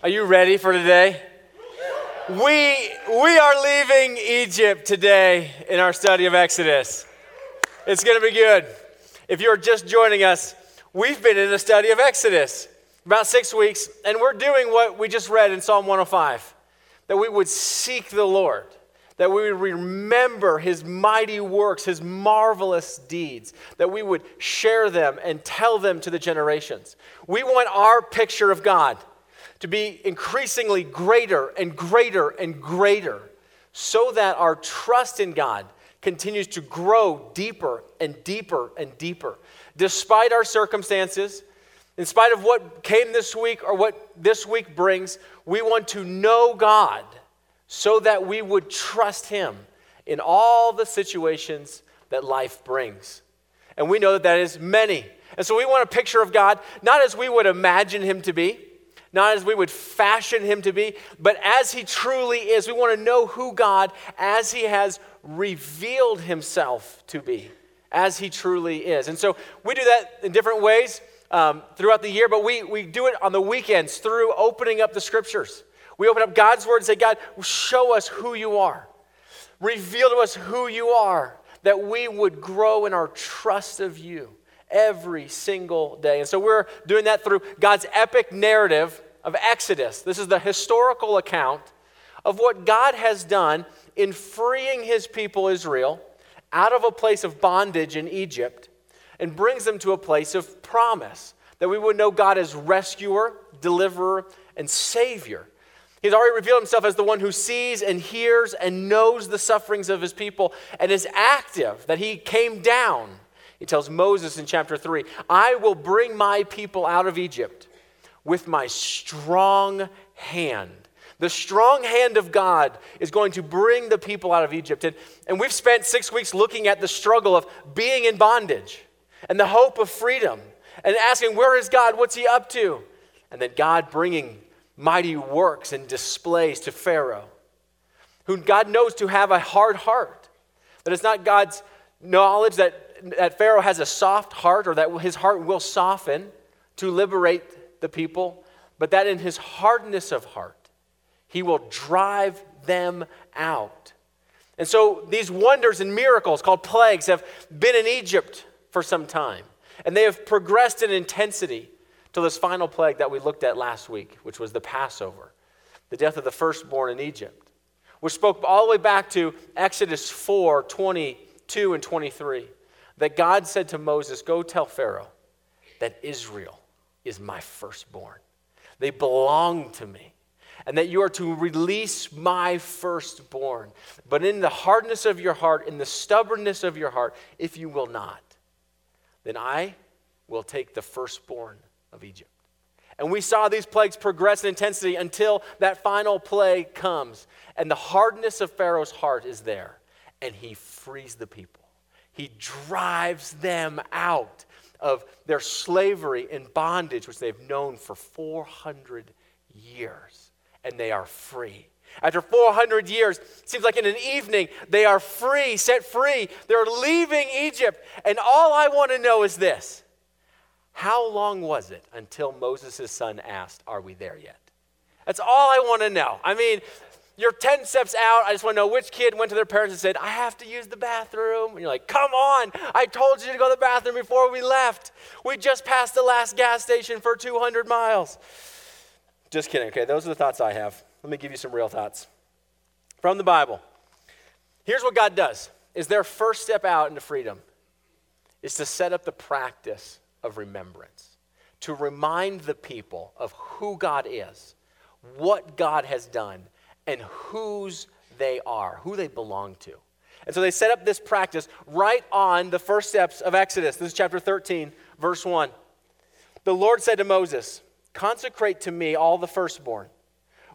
Are you ready for today? We, we are leaving Egypt today in our study of Exodus. It's going to be good. If you're just joining us, we've been in a study of Exodus about six weeks, and we're doing what we just read in Psalm 105 that we would seek the Lord, that we would remember his mighty works, his marvelous deeds, that we would share them and tell them to the generations. We want our picture of God to be increasingly greater and greater and greater so that our trust in God continues to grow deeper and deeper and deeper. Despite our circumstances, in spite of what came this week or what this week brings, we want to know God so that we would trust Him in all the situations that life brings. And we know that that is many. And so we want a picture of God, not as we would imagine Him to be, not as we would fashion Him to be, but as He truly is. We want to know who God, as He has revealed Himself to be, as He truly is. And so we do that in different ways. Um, throughout the year, but we, we do it on the weekends through opening up the scriptures. We open up God's word and say, God, show us who you are. Reveal to us who you are, that we would grow in our trust of you every single day. And so we're doing that through God's epic narrative of Exodus. This is the historical account of what God has done in freeing his people Israel out of a place of bondage in Egypt and brings them to a place of promise that we would know God as rescuer, deliverer, and savior. He's already revealed himself as the one who sees and hears and knows the sufferings of his people and is active, that he came down. He tells Moses in chapter 3 I will bring my people out of Egypt with my strong hand. The strong hand of God is going to bring the people out of Egypt. And, and we've spent six weeks looking at the struggle of being in bondage and the hope of freedom and asking, Where is God? What's he up to? And then God bringing mighty works and displays to Pharaoh, who God knows to have a hard heart. That it's not God's knowledge that, that Pharaoh has a soft heart or that his heart will soften to liberate the people, but that in his hardness of heart, he will drive them out. And so these wonders and miracles called plagues have been in Egypt for some time. And they have progressed in intensity till this final plague that we looked at last week, which was the Passover, the death of the firstborn in Egypt, which spoke all the way back to Exodus 4 22 and 23. That God said to Moses, Go tell Pharaoh that Israel is my firstborn. They belong to me and that you are to release my firstborn. But in the hardness of your heart, in the stubbornness of your heart, if you will not, then I will take the firstborn of Egypt. And we saw these plagues progress in intensity until that final plague comes. And the hardness of Pharaoh's heart is there. And he frees the people, he drives them out of their slavery and bondage, which they've known for 400 years. And they are free. After 400 years, it seems like in an evening, they are free, set free. They're leaving Egypt. And all I want to know is this How long was it until Moses' son asked, Are we there yet? That's all I want to know. I mean, you're 10 steps out. I just want to know which kid went to their parents and said, I have to use the bathroom. And you're like, come on. I told you to go to the bathroom before we left. We just passed the last gas station for 200 miles. Just kidding. Okay, those are the thoughts I have. Let me give you some real thoughts from the Bible. Here's what God does is their first step out into freedom is to set up the practice of remembrance, to remind the people of who God is, what God has done, and whose they are, who they belong to. And so they set up this practice right on the first steps of Exodus. This is chapter 13, verse 1. The Lord said to Moses, Consecrate to me all the firstborn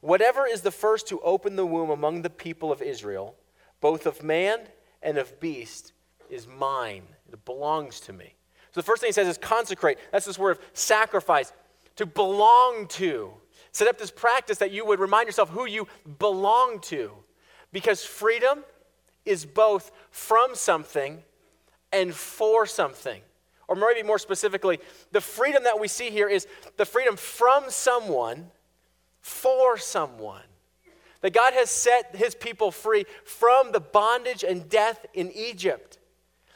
Whatever is the first to open the womb among the people of Israel, both of man and of beast, is mine. It belongs to me. So the first thing he says is consecrate. That's this word of sacrifice, to belong to. Set up this practice that you would remind yourself who you belong to. Because freedom is both from something and for something. Or maybe more specifically, the freedom that we see here is the freedom from someone for someone. That God has set his people free from the bondage and death in Egypt,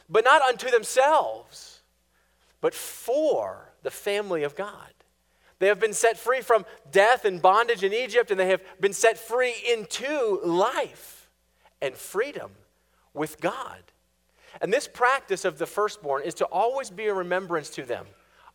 but not unto themselves, but for the family of God. They have been set free from death and bondage in Egypt, and they have been set free into life and freedom with God. And this practice of the firstborn is to always be a remembrance to them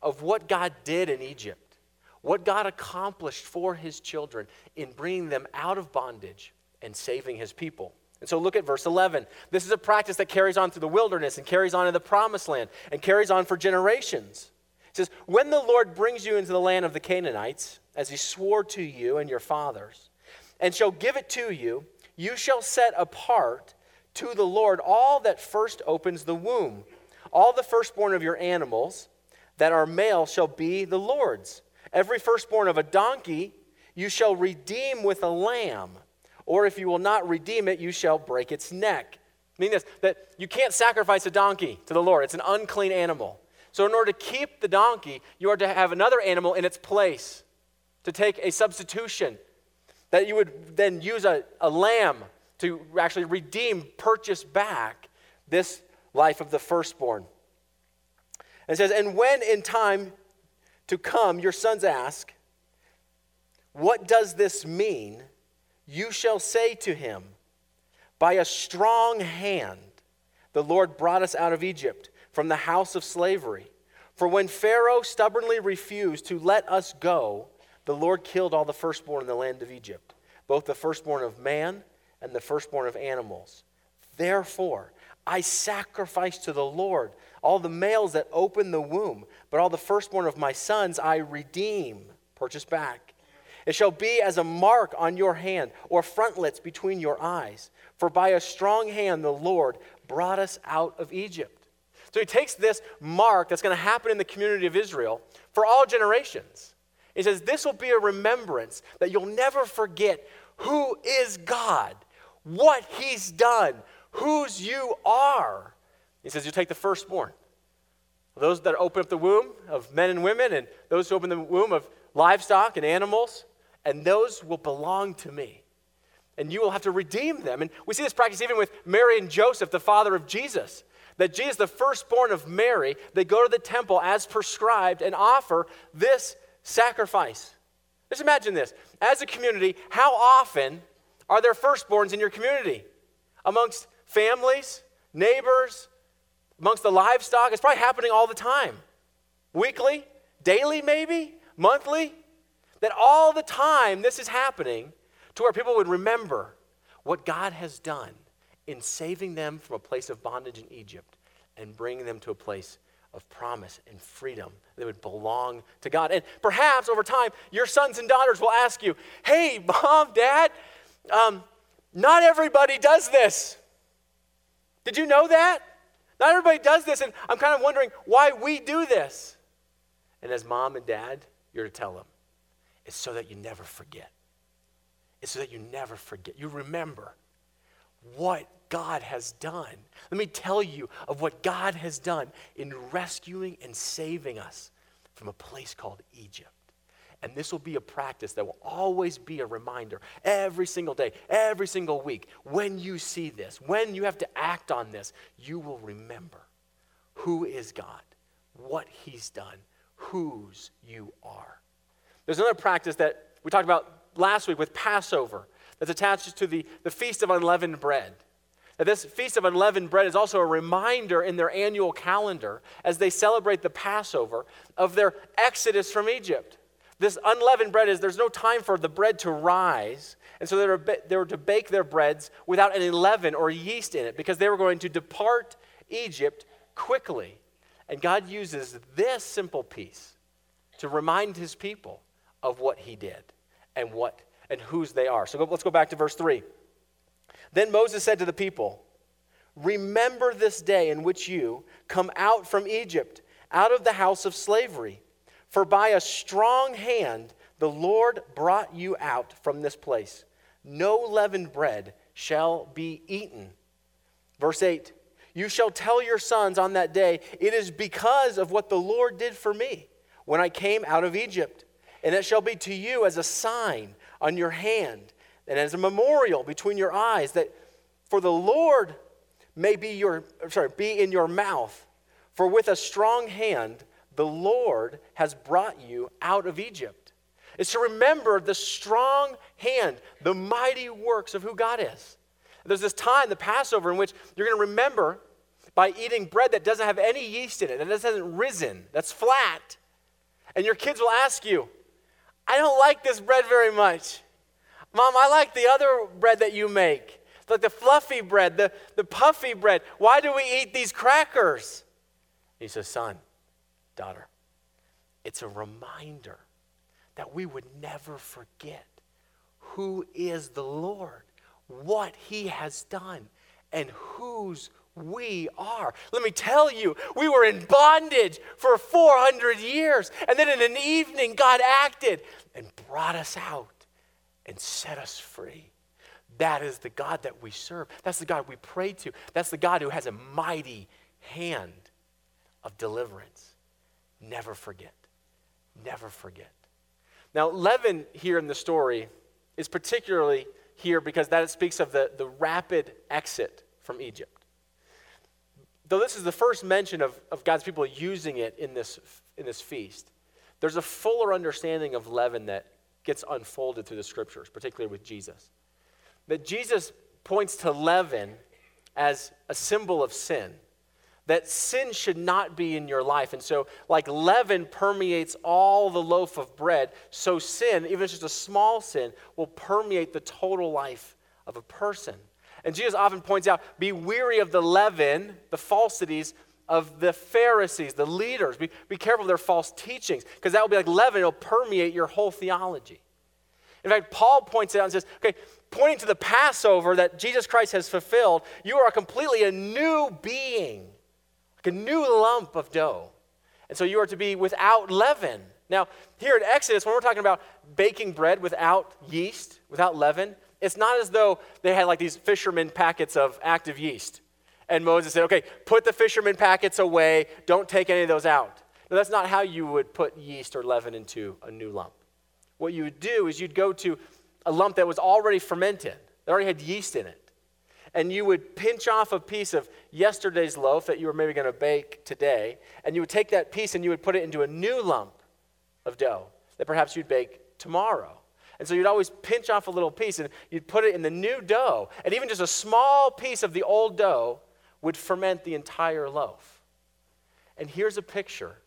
of what God did in Egypt, what God accomplished for his children in bringing them out of bondage and saving his people. And so look at verse 11. This is a practice that carries on through the wilderness and carries on in the promised land and carries on for generations. It says, When the Lord brings you into the land of the Canaanites, as he swore to you and your fathers, and shall give it to you, you shall set apart to the Lord all that first opens the womb. All the firstborn of your animals that are male shall be the Lord's. Every firstborn of a donkey you shall redeem with a lamb, or if you will not redeem it, you shall break its neck. Meaning this, that you can't sacrifice a donkey to the Lord, it's an unclean animal. So, in order to keep the donkey, you are to have another animal in its place, to take a substitution. That you would then use a, a lamb to actually redeem, purchase back this life of the firstborn. And it says, And when in time to come your sons ask, What does this mean? You shall say to him, By a strong hand the Lord brought us out of Egypt from the house of slavery. For when Pharaoh stubbornly refused to let us go, the Lord killed all the firstborn in the land of Egypt, both the firstborn of man and the firstborn of animals. Therefore, I sacrifice to the Lord all the males that open the womb, but all the firstborn of my sons I redeem, purchase back. It shall be as a mark on your hand or frontlets between your eyes. For by a strong hand the Lord brought us out of Egypt. So he takes this mark that's going to happen in the community of Israel for all generations. He says, This will be a remembrance that you'll never forget who is God, what he's done, whose you are. He says, You take the firstborn. Those that open up the womb of men and women, and those who open the womb of livestock and animals, and those will belong to me. And you will have to redeem them. And we see this practice even with Mary and Joseph, the father of Jesus that Jesus, the firstborn of Mary, they go to the temple as prescribed and offer this sacrifice. Just imagine this. As a community, how often are there firstborns in your community? Amongst families, neighbors, amongst the livestock? It's probably happening all the time. Weekly, daily, maybe, monthly. That all the time this is happening to where people would remember what God has done in saving them from a place of bondage in Egypt and bringing them to a place of promise and freedom that would belong to God. And perhaps over time, your sons and daughters will ask you, Hey, mom, dad, um, not everybody does this. Did you know that? Not everybody does this, and I'm kind of wondering why we do this. And as mom and dad, you're to tell them, it's so that you never forget. It's so that you never forget. You remember what God has done. Let me tell you of what God has done in rescuing and saving us from a place called Egypt. And this will be a practice that will always be a reminder every single day, every single week. When you see this, when you have to act on this, you will remember who is God, what He's done, whose you are. There's another practice that we talked about last week with Passover that's attached to the, the Feast of Unleavened Bread. Now, this Feast of Unleavened Bread is also a reminder in their annual calendar as they celebrate the Passover of their exodus from Egypt. This unleavened bread is there's no time for the bread to rise, and so they were, they were to bake their breads without any leaven or yeast in it because they were going to depart Egypt quickly. And God uses this simple piece to remind his people of what he did and what and whose they are. So go, let's go back to verse 3. Then Moses said to the people, Remember this day in which you come out from Egypt, out of the house of slavery. For by a strong hand the Lord brought you out from this place. No leavened bread shall be eaten. Verse 8 You shall tell your sons on that day, It is because of what the Lord did for me when I came out of Egypt And it shall be to you as a sign on your hand and as a memorial between your eyes, that for the Lord may be your sorry, be in your mouth. For with a strong hand the Lord has brought you out of Egypt. It's to remember the strong hand, the mighty works of who God is. There's this time, the Passover, in which you're going to remember by eating bread that doesn't have any yeast in it, that hasn't risen, that's flat. And your kids will ask you, I don't like this bread very much. Mom, I like the other bread that you make, like the fluffy bread, the, the puffy bread. Why do we eat these crackers? He says, Son, daughter, it's a reminder that we would never forget who is the Lord, what he has done, and whose we are. Let me tell you, we were in bondage for 400 years. And then in an evening, God acted and brought us out and set us free. That is the God that we serve. That's the God we pray to. That's the God who has a mighty hand of deliverance. Never forget. Never forget. Now, leaven here in the story is particularly here because that speaks of the, the rapid exit from Egypt. Though this is the first mention of, of God's people using it in this, in this feast, there's a fuller understanding of leaven that gets unfolded through the scriptures, particularly with Jesus. That Jesus points to leaven as a symbol of sin that sin should not be in your life. And so, like leaven permeates all the loaf of bread, so sin, even if it's just a small sin, will permeate the total life of a person. And Jesus often points out be weary of the leaven, the falsities of the Pharisees, the leaders. Be, be careful of their false teachings, because that will be like leaven, it'll permeate your whole theology. In fact, Paul points it out and says, okay, pointing to the Passover that Jesus Christ has fulfilled, you are completely a new being like a new lump of dough. And so you are to be without leaven. Now, here in Exodus, when we're talking about baking bread without yeast, without leaven, it's not as though they had like these Fleischmann packets of active yeast. And Moses said, okay, put the Fleischmann packets away, don't take any of those out. No, that's not how you would put yeast or leaven into a new lump. What you would do is you'd go to a lump that was already fermented, that already had yeast in it and you would pinch off a piece of yesterday's loaf that you were maybe going to bake today, and you would take that piece and you would put it into a new lump of dough that perhaps you'd bake tomorrow. And so you'd always pinch off a little piece and you'd put it in the new dough, and even just a small piece of the old dough would ferment the entire loaf. And here's a picture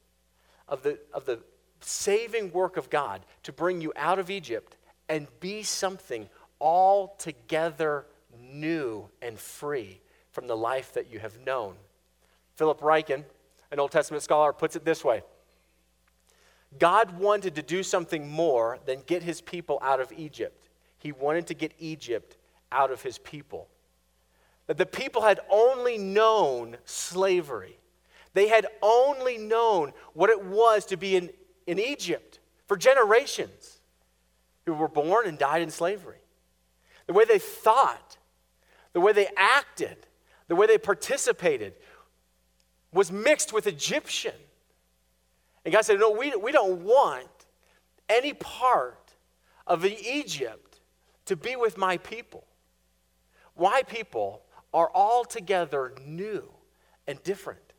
of the, of the saving work of God to bring you out of Egypt and be something altogether new and free from the life that you have known. Philip Ryken, an Old Testament scholar, puts it this way God wanted to do something more than get his people out of Egypt. He wanted to get Egypt out of his people. That the people had only known slavery. They had only known what it was to be in, in Egypt for generations. Who were born and died in slavery. The way they thought the way they acted, the way they participated was mixed with Egyptian. And God said, No, we, we don't want any part of Egypt to be with my people. Why people are altogether new and different.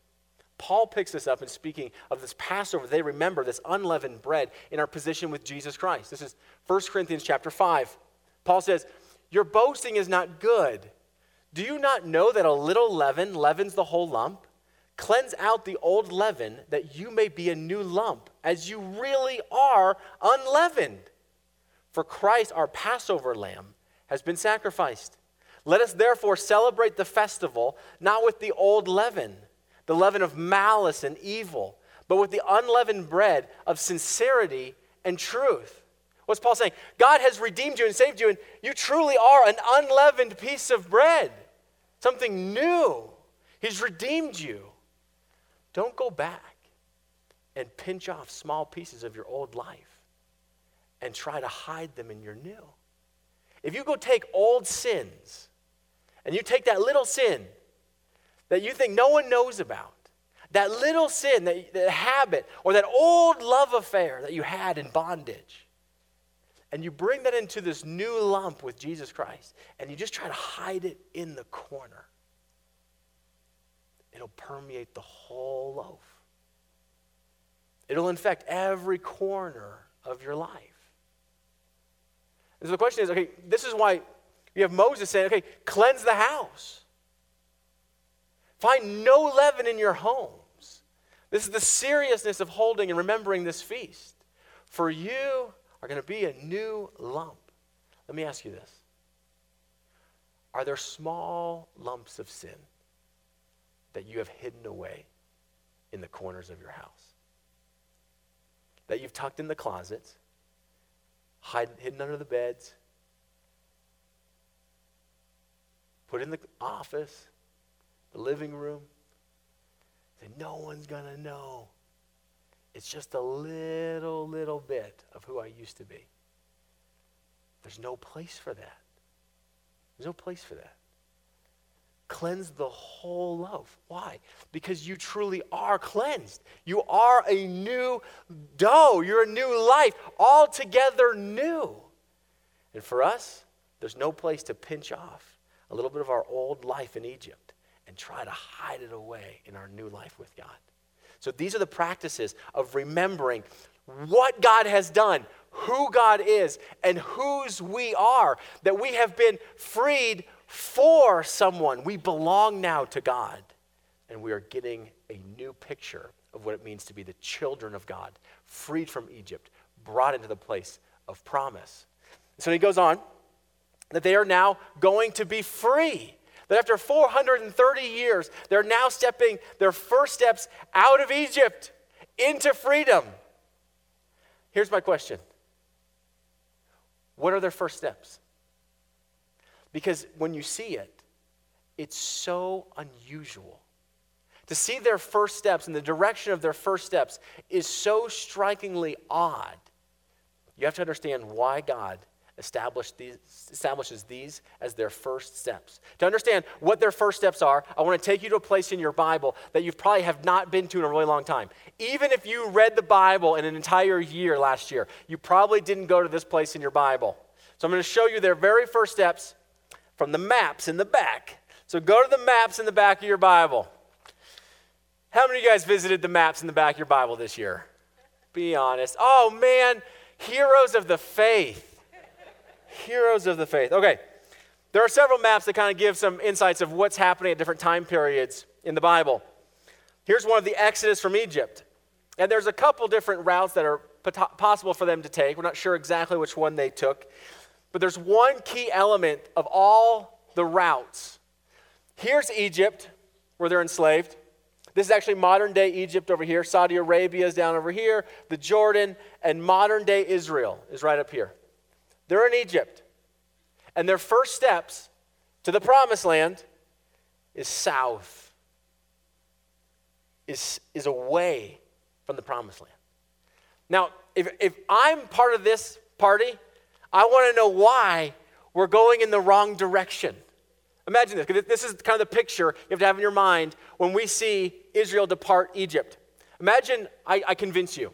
Paul picks this up in speaking of this Passover. They remember this unleavened bread in our position with Jesus Christ. This is 1 Corinthians chapter 5. Paul says, Your boasting is not good. Do you not know that a little leaven leavens the whole lump? Cleanse out the old leaven that you may be a new lump, as you really are unleavened. For Christ, our Passover lamb, has been sacrificed. Let us therefore celebrate the festival not with the old leaven, the leaven of malice and evil, but with the unleavened bread of sincerity and truth. What's Paul saying? God has redeemed you and saved you, and you truly are an unleavened piece of bread something new. He's redeemed you. Don't go back and pinch off small pieces of your old life and try to hide them in your new. If you go take old sins and you take that little sin that you think no one knows about, that little sin, that, that habit, or that old love affair that you had in bondage, and you bring that into this new lump with Jesus Christ, and you just try to hide it in the corner, it'll permeate the whole loaf. It'll infect every corner of your life. And so the question is okay, this is why you have Moses saying, okay, cleanse the house. Find no leaven in your homes. This is the seriousness of holding and remembering this feast. For you are going to be a new lump. Let me ask you this Are there small lumps of sin that you have hidden away in the corners of your house? That you've tucked in the closets, hidden under the beds, put in the office, the living room. Say, no one's going to know. It's just a little, little bit of who I used to be. There's no place for that. There's no place for that. Cleanse the whole loaf. Why? Because you truly are cleansed. You are a new dough. You're a new life, altogether new. And for us, there's no place to pinch off a little bit of our old life in Egypt and try to hide it away in our new life with God. So these are the practices of remembering what God has done, who God is, and whose we are, that we have been freed for someone. We belong now to God, and we are getting a new picture of what it means to be the children of God, freed from Egypt, brought into the place of promise. So he goes on that they are now going to be free. That after 430 years, they're now stepping their first steps out of Egypt into freedom. Here's my question What are their first steps? Because when you see it, it's so unusual. To see their first steps and the direction of their first steps is so strikingly odd. You have to understand why God establish these, establishes these as their first steps. To understand what their first steps are, I want to take you to a place in your Bible that you probably have not been to in a really long time. Even if you read the Bible in an entire year last year, you probably didn't go to this place in your Bible. So I'm going to show you their very first steps from the maps in the back. So go to the maps in the back of your Bible. How many of you guys visited the maps in the back of your Bible this year? Be honest. Oh man, heroes of the faith. Heroes of the faith. Okay, there are several maps that kind of give some insights of what's happening at different time periods in the Bible. Here's one of the Exodus from Egypt. And there's a couple different routes that are possible for them to take. We're not sure exactly which one they took. But there's one key element of all the routes. Here's Egypt, where they're enslaved. This is actually modern day Egypt over here. Saudi Arabia is down over here. The Jordan and modern day Israel is right up here. They're in Egypt. And their first steps to the promised land is south, is, is away from the promised land. Now, if, if I'm part of this party, I want to know why we're going in the wrong direction. Imagine this, because this is kind of the picture you have to have in your mind when we see Israel depart Egypt. Imagine I, I convince you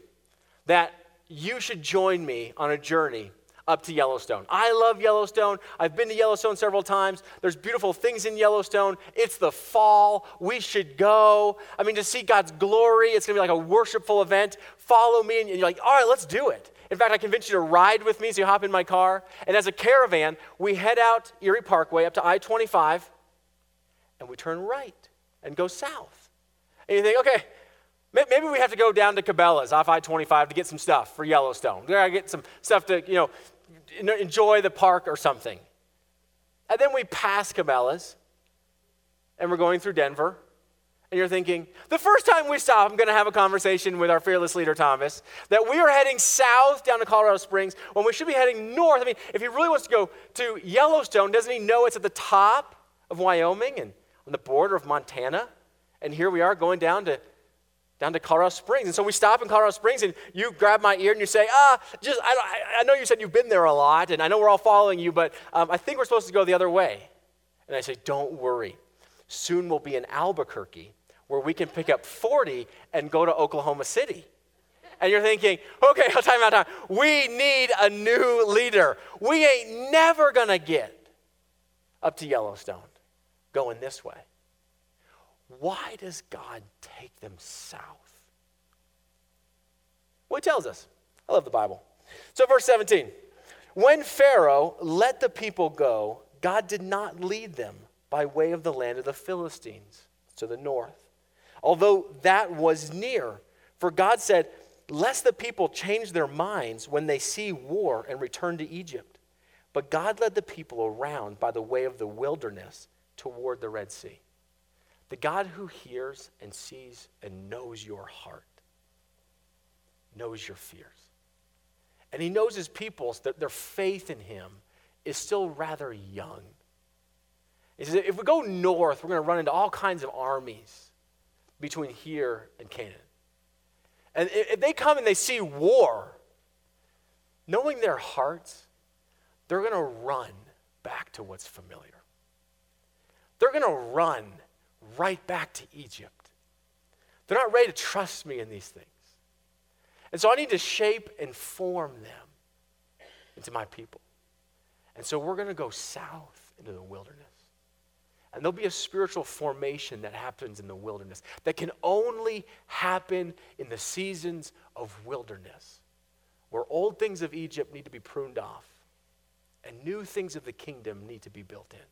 that you should join me on a journey up to Yellowstone. I love Yellowstone. I've been to Yellowstone several times. There's beautiful things in Yellowstone. It's the fall. We should go. I mean, to see God's glory, it's going to be like a worshipful event. Follow me. And you're like, all right, let's do it. In fact, I convince you to ride with me so you hop in my car. And as a caravan, we head out Erie Parkway up to I 25 and we turn right and go south. And you think, okay, maybe we have to go down to Cabela's off I 25 to get some stuff for Yellowstone. We gotta get some stuff to, you know, enjoy the park or something. And then we pass Cabela's and we're going through Denver. And you're thinking, the first time we stop, I'm going to have a conversation with our fearless leader, Thomas, that we are heading south down to Colorado Springs when we should be heading north. I mean, if he really wants to go to Yellowstone, doesn't he know it's at the top of Wyoming and on the border of Montana? And here we are going down to down to Colorado Springs. And so we stop in Colorado Springs, and you grab my ear and you say, Ah, just, I, I know you said you've been there a lot, and I know we're all following you, but um, I think we're supposed to go the other way. And I say, Don't worry. Soon we'll be in Albuquerque, where we can pick up 40 and go to Oklahoma City. And you're thinking, okay, time out, time. We need a new leader. We ain't never gonna get up to Yellowstone going this way. Why does God take them south? Well, he tells us. I love the Bible. So, verse 17 When Pharaoh let the people go, God did not lead them by way of the land of the Philistines to the north, although that was near. For God said, Lest the people change their minds when they see war and return to Egypt. But God led the people around by the way of the wilderness toward the Red Sea. The God who hears and sees and knows your heart, knows your fears. And he knows his people's that their faith in him is still rather young. He says, if we go north, we're going to run into all kinds of armies between here and Canaan. And if they come and they see war, knowing their hearts, they're going to run back to what's familiar. They're going to run right back to Egypt. They're not ready to trust me in these things. And so I need to shape and form them into my people. And so we're going to go south into the wilderness. And there'll be a spiritual formation that happens in the wilderness that can only happen in the seasons of wilderness, where old things of Egypt need to be pruned off and new things of the kingdom need to be built in.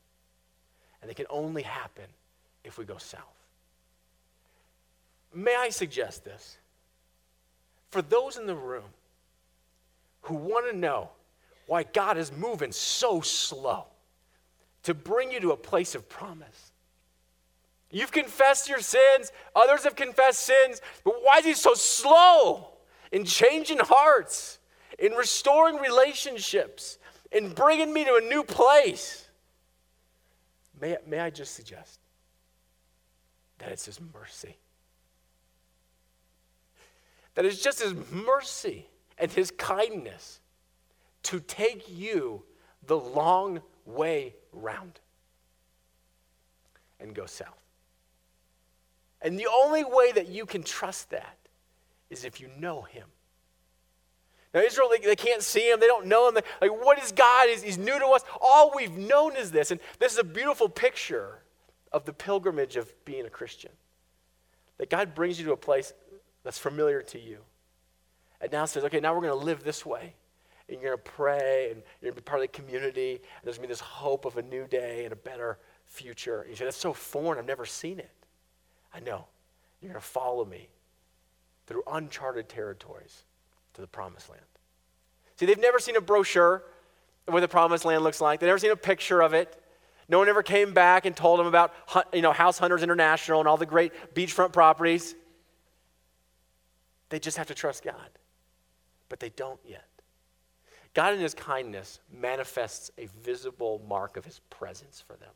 And they can only happen if we go south. May I suggest this? For those in the room who want to know why God is moving so slow to bring you to a place of promise. You've confessed your sins, others have confessed sins, but why is He so slow in changing hearts, in restoring relationships, in bringing me to a new place? May, may I just suggest that it's His mercy. That it's just His mercy and His kindness to take you the long way round and go south. And the only way that you can trust that is if you know Him. Now, Israel, they, they, can't see him. They don't know him. They, like, what is God? He's, he's new to us. All we've known is this. And this is a beautiful picture of the pilgrimage of being a Christian. That God brings you to a place that's familiar to you. And now says, okay, now we're going to live this way. And you're going to pray, and you're going to be part of the community. And there's going to be this hope of a new day and a better future. And you say, that's so foreign. I've never seen it. I know. You're going to follow me through uncharted territories to the promised land. See, they've never seen a brochure of what the promised land looks like. They've never seen a picture of it. No one ever came back and told them about you know, House Hunters International and all the great beachfront properties. They just have to trust God. But they don't yet. God, in His kindness, manifests a visible mark of His presence for them.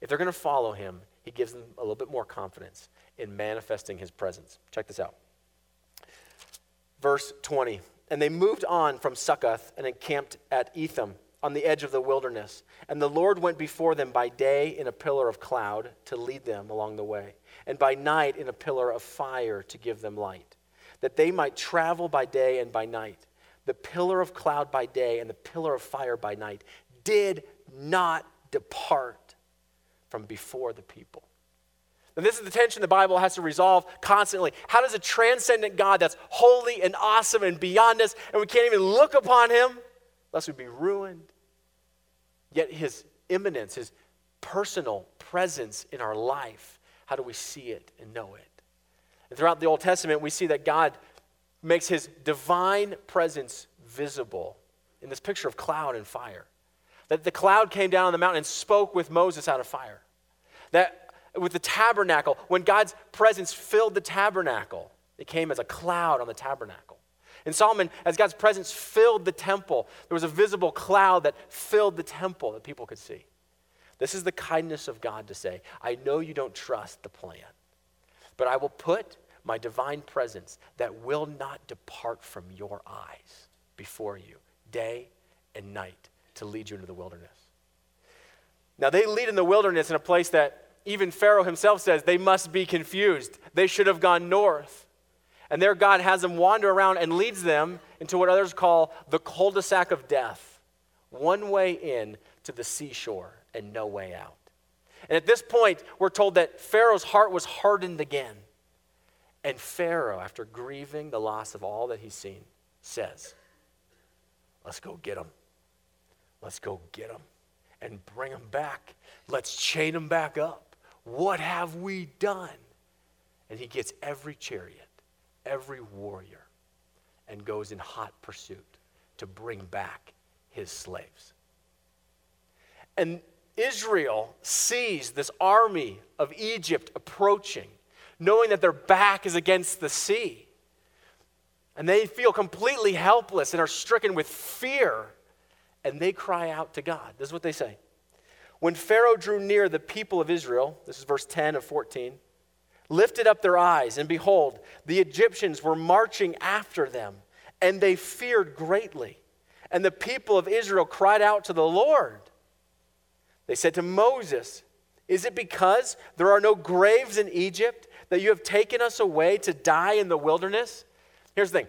If they're going to follow Him, He gives them a little bit more confidence in manifesting His presence. Check this out verse 20. And they moved on from Succoth and encamped at Etham on the edge of the wilderness. And the Lord went before them by day in a pillar of cloud to lead them along the way, and by night in a pillar of fire to give them light, that they might travel by day and by night. The pillar of cloud by day and the pillar of fire by night did not depart from before the people. And this is the tension the Bible has to resolve constantly. How does a transcendent God that's holy and awesome and beyond us, and we can't even look upon him, lest we be ruined, yet his immanence, his personal presence in our life, how do we see it and know it? And throughout the Old Testament, we see that God makes his divine presence visible in this picture of cloud and fire. That the cloud came down on the mountain and spoke with Moses out of fire. That with the tabernacle, when God's presence filled the tabernacle, it came as a cloud on the tabernacle. In Solomon, as God's presence filled the temple, there was a visible cloud that filled the temple that people could see. This is the kindness of God to say, I know you don't trust the plan, but I will put my divine presence that will not depart from your eyes before you, day and night, to lead you into the wilderness. Now, they lead in the wilderness in a place that even Pharaoh himself says they must be confused. They should have gone north. And there, God has them wander around and leads them into what others call the cul de sac of death one way in to the seashore and no way out. And at this point, we're told that Pharaoh's heart was hardened again. And Pharaoh, after grieving the loss of all that he's seen, says, Let's go get them. Let's go get them and bring them back. Let's chain them back up. What have we done? And he gets every chariot, every warrior, and goes in hot pursuit to bring back his slaves. And Israel sees this army of Egypt approaching, knowing that their back is against the sea. And they feel completely helpless and are stricken with fear. And they cry out to God. This is what they say. When Pharaoh drew near, the people of Israel, this is verse 10 of 14, lifted up their eyes, and behold, the Egyptians were marching after them, and they feared greatly. And the people of Israel cried out to the Lord. They said to Moses, Is it because there are no graves in Egypt that you have taken us away to die in the wilderness? Here's the thing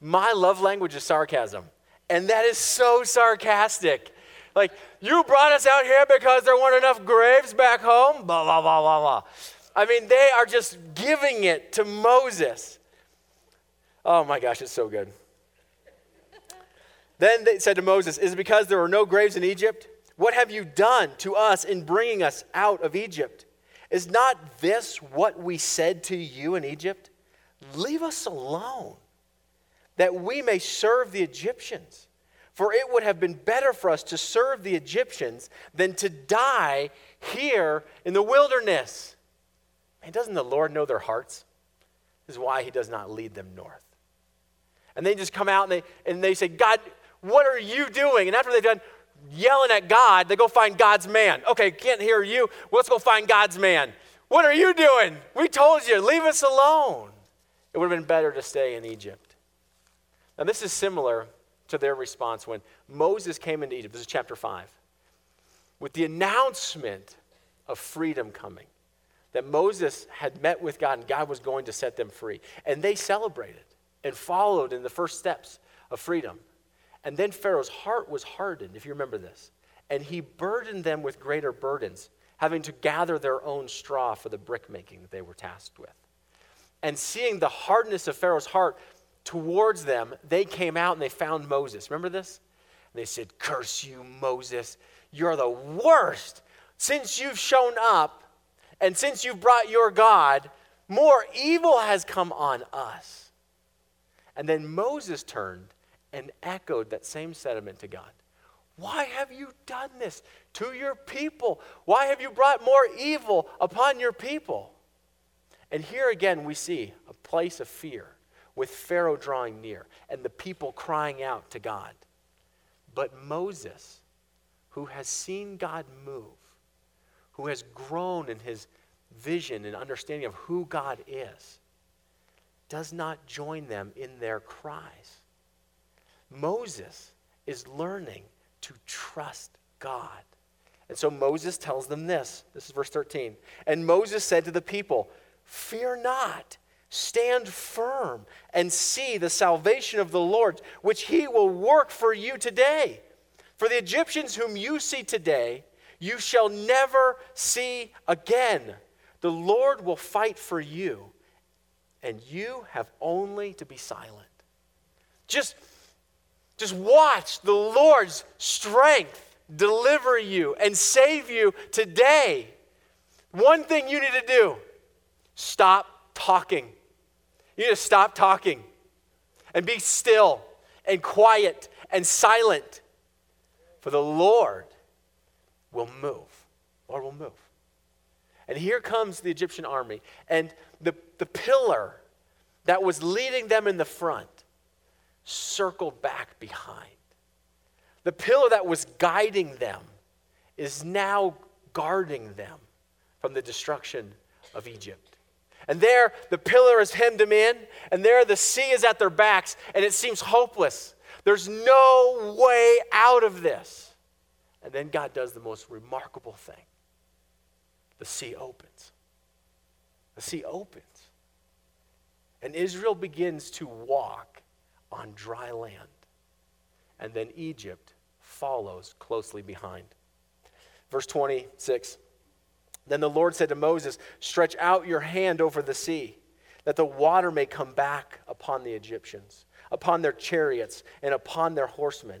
my love language is sarcasm, and that is so sarcastic. Like, you brought us out here because there weren't enough graves back home? Blah, blah, blah, blah, blah. I mean, they are just giving it to Moses. Oh my gosh, it's so good. then they said to Moses, Is it because there were no graves in Egypt? What have you done to us in bringing us out of Egypt? Is not this what we said to you in Egypt? Leave us alone, that we may serve the Egyptians. For it would have been better for us to serve the Egyptians than to die here in the wilderness. And doesn't the Lord know their hearts? This is why he does not lead them north. And they just come out and they, and they say, God, what are you doing? And after they've done yelling at God, they go find God's man. Okay, can't hear you. Let's go find God's man. What are you doing? We told you, leave us alone. It would have been better to stay in Egypt. Now, this is similar to their response when Moses came into Egypt. This is chapter 5. With the announcement of freedom coming, that Moses had met with God and God was going to set them free. And they celebrated and followed in the first steps of freedom. And then Pharaoh's heart was hardened, if you remember this. And he burdened them with greater burdens, having to gather their own straw for the brickmaking that they were tasked with. And seeing the hardness of Pharaoh's heart, towards them, they came out and they found Moses. Remember this? And they said, Curse you, Moses. You're the worst. Since you've shown up and since you've brought your God, more evil has come on us. And then Moses turned and echoed that same sentiment to God. Why have you done this to your people? Why have you brought more evil upon your people? And here again, we see a place of fear with Pharaoh drawing near and the people crying out to God. But Moses, who has seen God move, who has grown in his vision and understanding of who God is, does not join them in their cries. Moses is learning to trust God. And so Moses tells them this. This is verse 13. And Moses said to the people, Fear not. Stand firm and see the salvation of the Lord, which he will work for you today. For the Egyptians whom you see today, you shall never see again. The Lord will fight for you, and you have only to be silent. Just, just watch the Lord's strength deliver you and save you today. One thing you need to do stop talking. You need to stop talking and be still and quiet and silent. For the Lord will move. Lord will move. And here comes the Egyptian army. And the, the pillar that was leading them in the front circled back behind. The pillar that was guiding them is now guarding them from the destruction of Egypt. And there, the pillar has hemmed them in, and there, the sea is at their backs, and it seems hopeless. There's no way out of this. And then God does the most remarkable thing the sea opens. The sea opens. And Israel begins to walk on dry land. And then Egypt follows closely behind. Verse 26 Then the Lord said to Moses, Stretch out your hand over the sea, that the water may come back upon the Egyptians, upon their chariots, and upon their horsemen.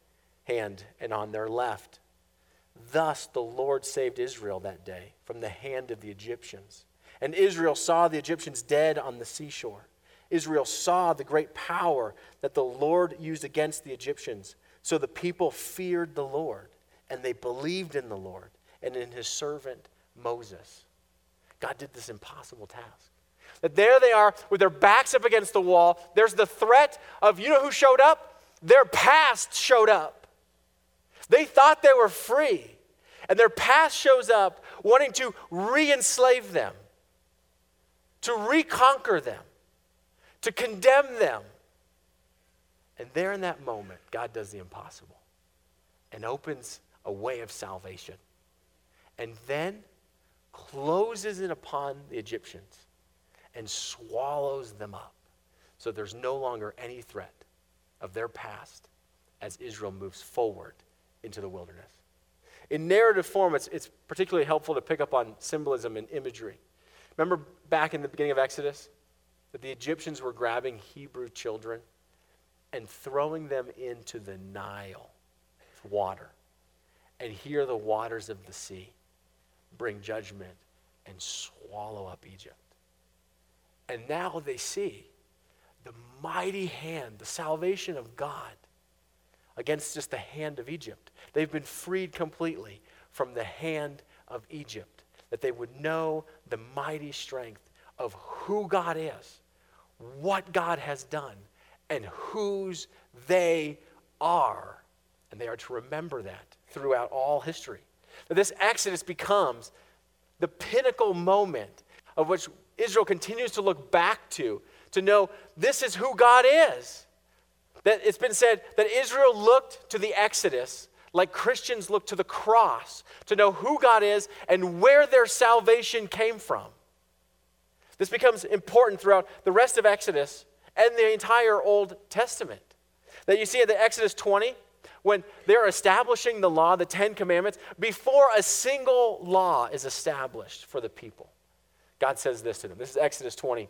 hand and on their left. Thus the Lord saved Israel that day from the hand of the Egyptians. And Israel saw the Egyptians dead on the seashore. Israel saw the great power that the Lord used against the Egyptians. So the people feared the Lord, and they believed in the Lord and in his servant Moses. God did this impossible task. That there they are with their backs up against the wall. There's the threat of, you know who showed up? Their past showed up. They thought they were free, and their past shows up wanting to re enslave them to reconquer them, to condemn them. And there in that moment, God does the impossible and opens a way of salvation. And then closes it upon the Egyptians and swallows them up. So there's no longer any threat of their past as Israel moves forward into the wilderness. In narrative form, it's, it's particularly helpful to pick up on symbolism and imagery. Remember back in the beginning of Exodus that the Egyptians were grabbing Hebrew children and throwing them into the Nile with water. And here the waters of the sea bring judgment and swallow up Egypt. And now they see the mighty hand, the salvation of God against just the hand of Egypt. They've been freed completely from the hand of Egypt that they would know the mighty strength of who God is, what God has done, and whose they are. And they are to remember that throughout all history. That this Exodus becomes the pinnacle moment of which Israel continues to look back to, to know this is who God is. That it's been said that Israel looked to the Exodus like Christians look to the cross to know who God is and where their salvation came from. This becomes important throughout the rest of Exodus and the entire Old Testament. That you see at the Exodus 20, when they're establishing the law, the Ten Commandments, before a single law is established for the people. God says this to them. This is Exodus 20.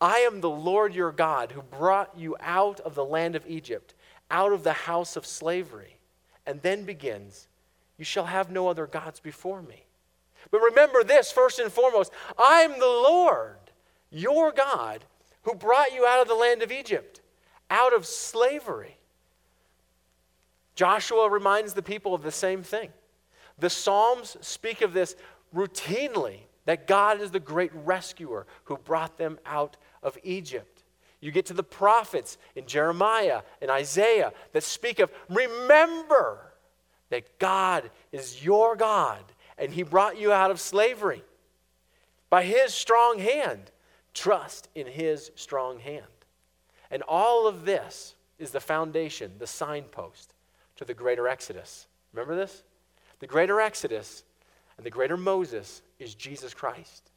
I am the Lord your God who brought you out of the land of Egypt, out of the house of slavery and then begins, You shall have no other gods before me. But remember this first and foremost I'm the Lord, your God, who brought you out of the land of Egypt, out of slavery. Joshua reminds the people of the same thing. The Psalms speak of this routinely that God is the great rescuer who brought them out of Egypt. You get to the prophets in Jeremiah and Isaiah that speak of remember that God is your God and he brought you out of slavery by his strong hand. Trust in his strong hand. And all of this is the foundation, the signpost to the greater Exodus. Remember this? The greater Exodus and the greater Moses is Jesus Christ.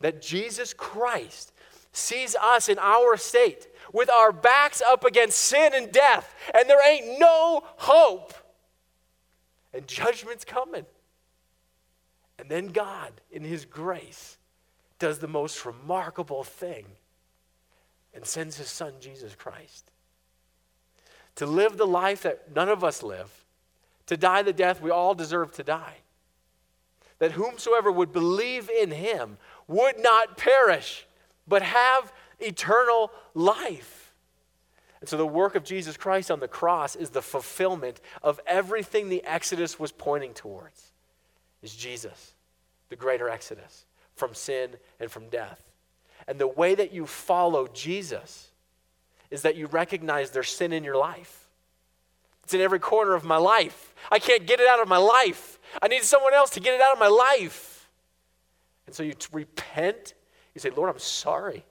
That Jesus Christ sees us in our state with our backs up against sin and death, and there ain't no hope. And judgment's coming. And then God, in His grace, does the most remarkable thing and sends His Son, Jesus Christ, to live the life that none of us live, to die the death we all deserve to die. That whomsoever would believe in Him would not perish but have eternal life. And so the work of Jesus Christ on the cross is the fulfillment of everything the Exodus was pointing towards. Is Jesus. the greater exodus from sin and from death. And the way that you follow Jesus is that you recognize there's sin in your life. It's in every corner of my life. I can't get it out of my life. I need someone else to get it out of my life. And so you t- repent. You say, Lord, I'm sorry.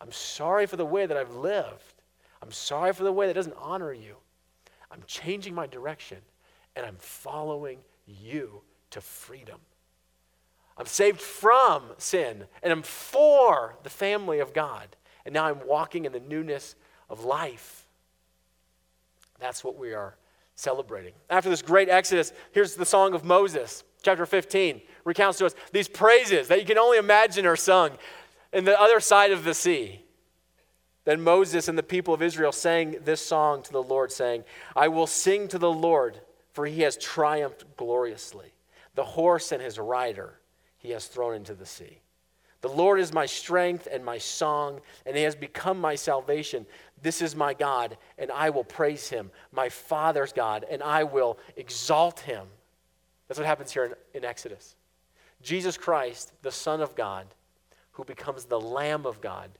I'm sorry for the way that I've lived. I'm sorry for the way that doesn't honor you. I'm changing my direction and I'm following you to freedom. I'm saved from sin and I'm for the family of God. And now I'm walking in the newness of life. That's what we are celebrating. After this great exodus, here's the song of Moses, chapter 15, recounts to us these praises that you can only imagine are sung in the other side of the sea. Then Moses and the people of Israel sang this song to the Lord, saying, I will sing to the Lord, for he has triumphed gloriously. The horse and his rider he has thrown into the sea. The Lord is my strength and my song, and he has become my salvation. This is my God, and I will praise him, my Father's God, and I will exalt him. That's what happens here in, in Exodus. Jesus Christ, the Son of God, who becomes the Lamb of God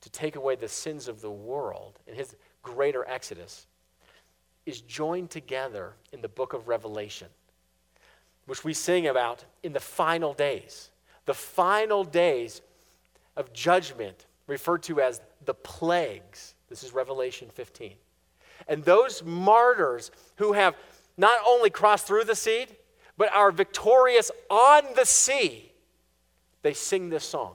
to take away the sins of the world in his greater Exodus, is joined together in the book of Revelation, which we sing about in the final days the final days of judgment, referred to as the plagues. This is Revelation 15. And those martyrs who have not only crossed through the sea, but are victorious on the sea, they sing this song.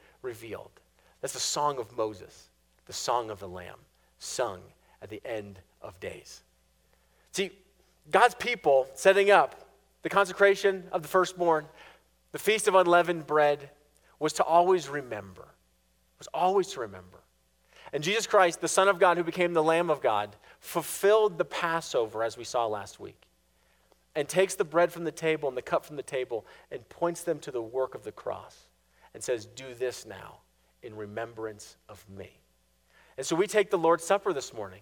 revealed. That's the song of Moses, the song of the Lamb, sung at the end of days. See, God's people setting up the consecration of the firstborn, the feast of unleavened bread, was to always remember. Was always to remember. And Jesus Christ, the Son of God who became the Lamb of God, fulfilled the Passover as we saw last week. And takes the bread from the table and the cup from the table and points them to the work of the cross and says, Do this now in remembrance of me. And so we take the Lord's Supper this morning.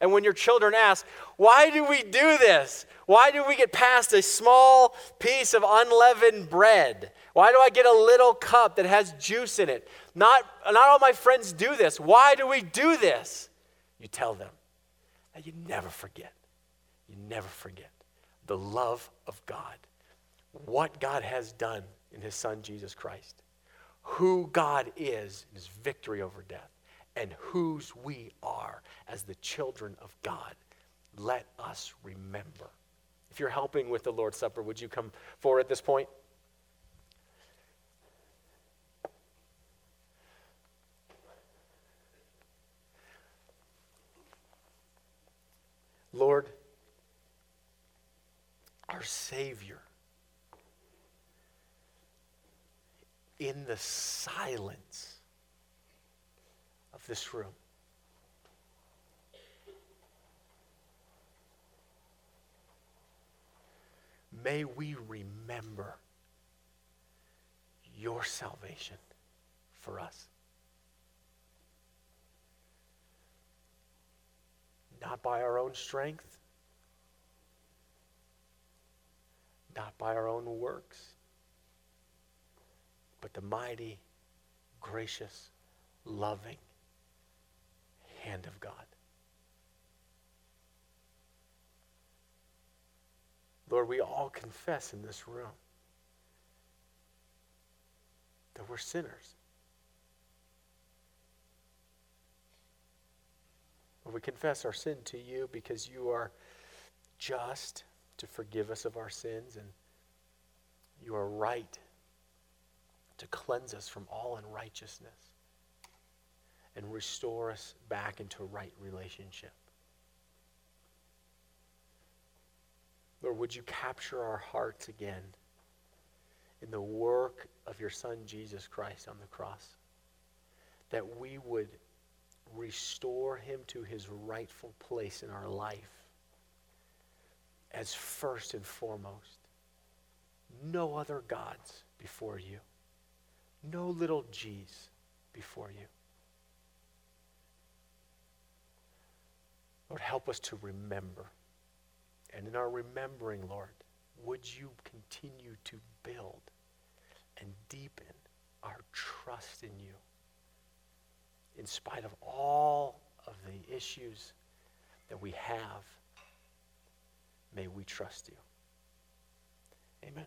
And when your children ask, why do we do this? Why do we get passed a small piece of unleavened bread? Why do I get a little cup that has juice in it? Not, not all my friends do this. Why do we do this? You tell them that you never forget. You never forget the love of God, what God has done in his son Jesus Christ, who God is in his victory over death and whose we are as the children of God. Let us remember. If you're helping with the Lord's Supper, would you come forward at this point? Lord, our Savior, in the silence of this room. May we remember your salvation for us. Not by our own strength, not by our own works, but the mighty, gracious, loving, hand of God. Lord, we all confess in this room that we're sinners. Lord, we confess our sin to you because you are just to forgive us of our sins and you are right to cleanse us from all unrighteousness and restore us back into right relationship. Lord, would you capture our hearts again in the work of your Son, Jesus Christ, on the cross. That we would restore him to his rightful place in our life as first and foremost. No other gods before you. No little g's before you. Lord, help us to remember. And in our remembering, Lord, would you continue to build and deepen our trust in you in spite of all of the issues that we have? May we trust you. Amen.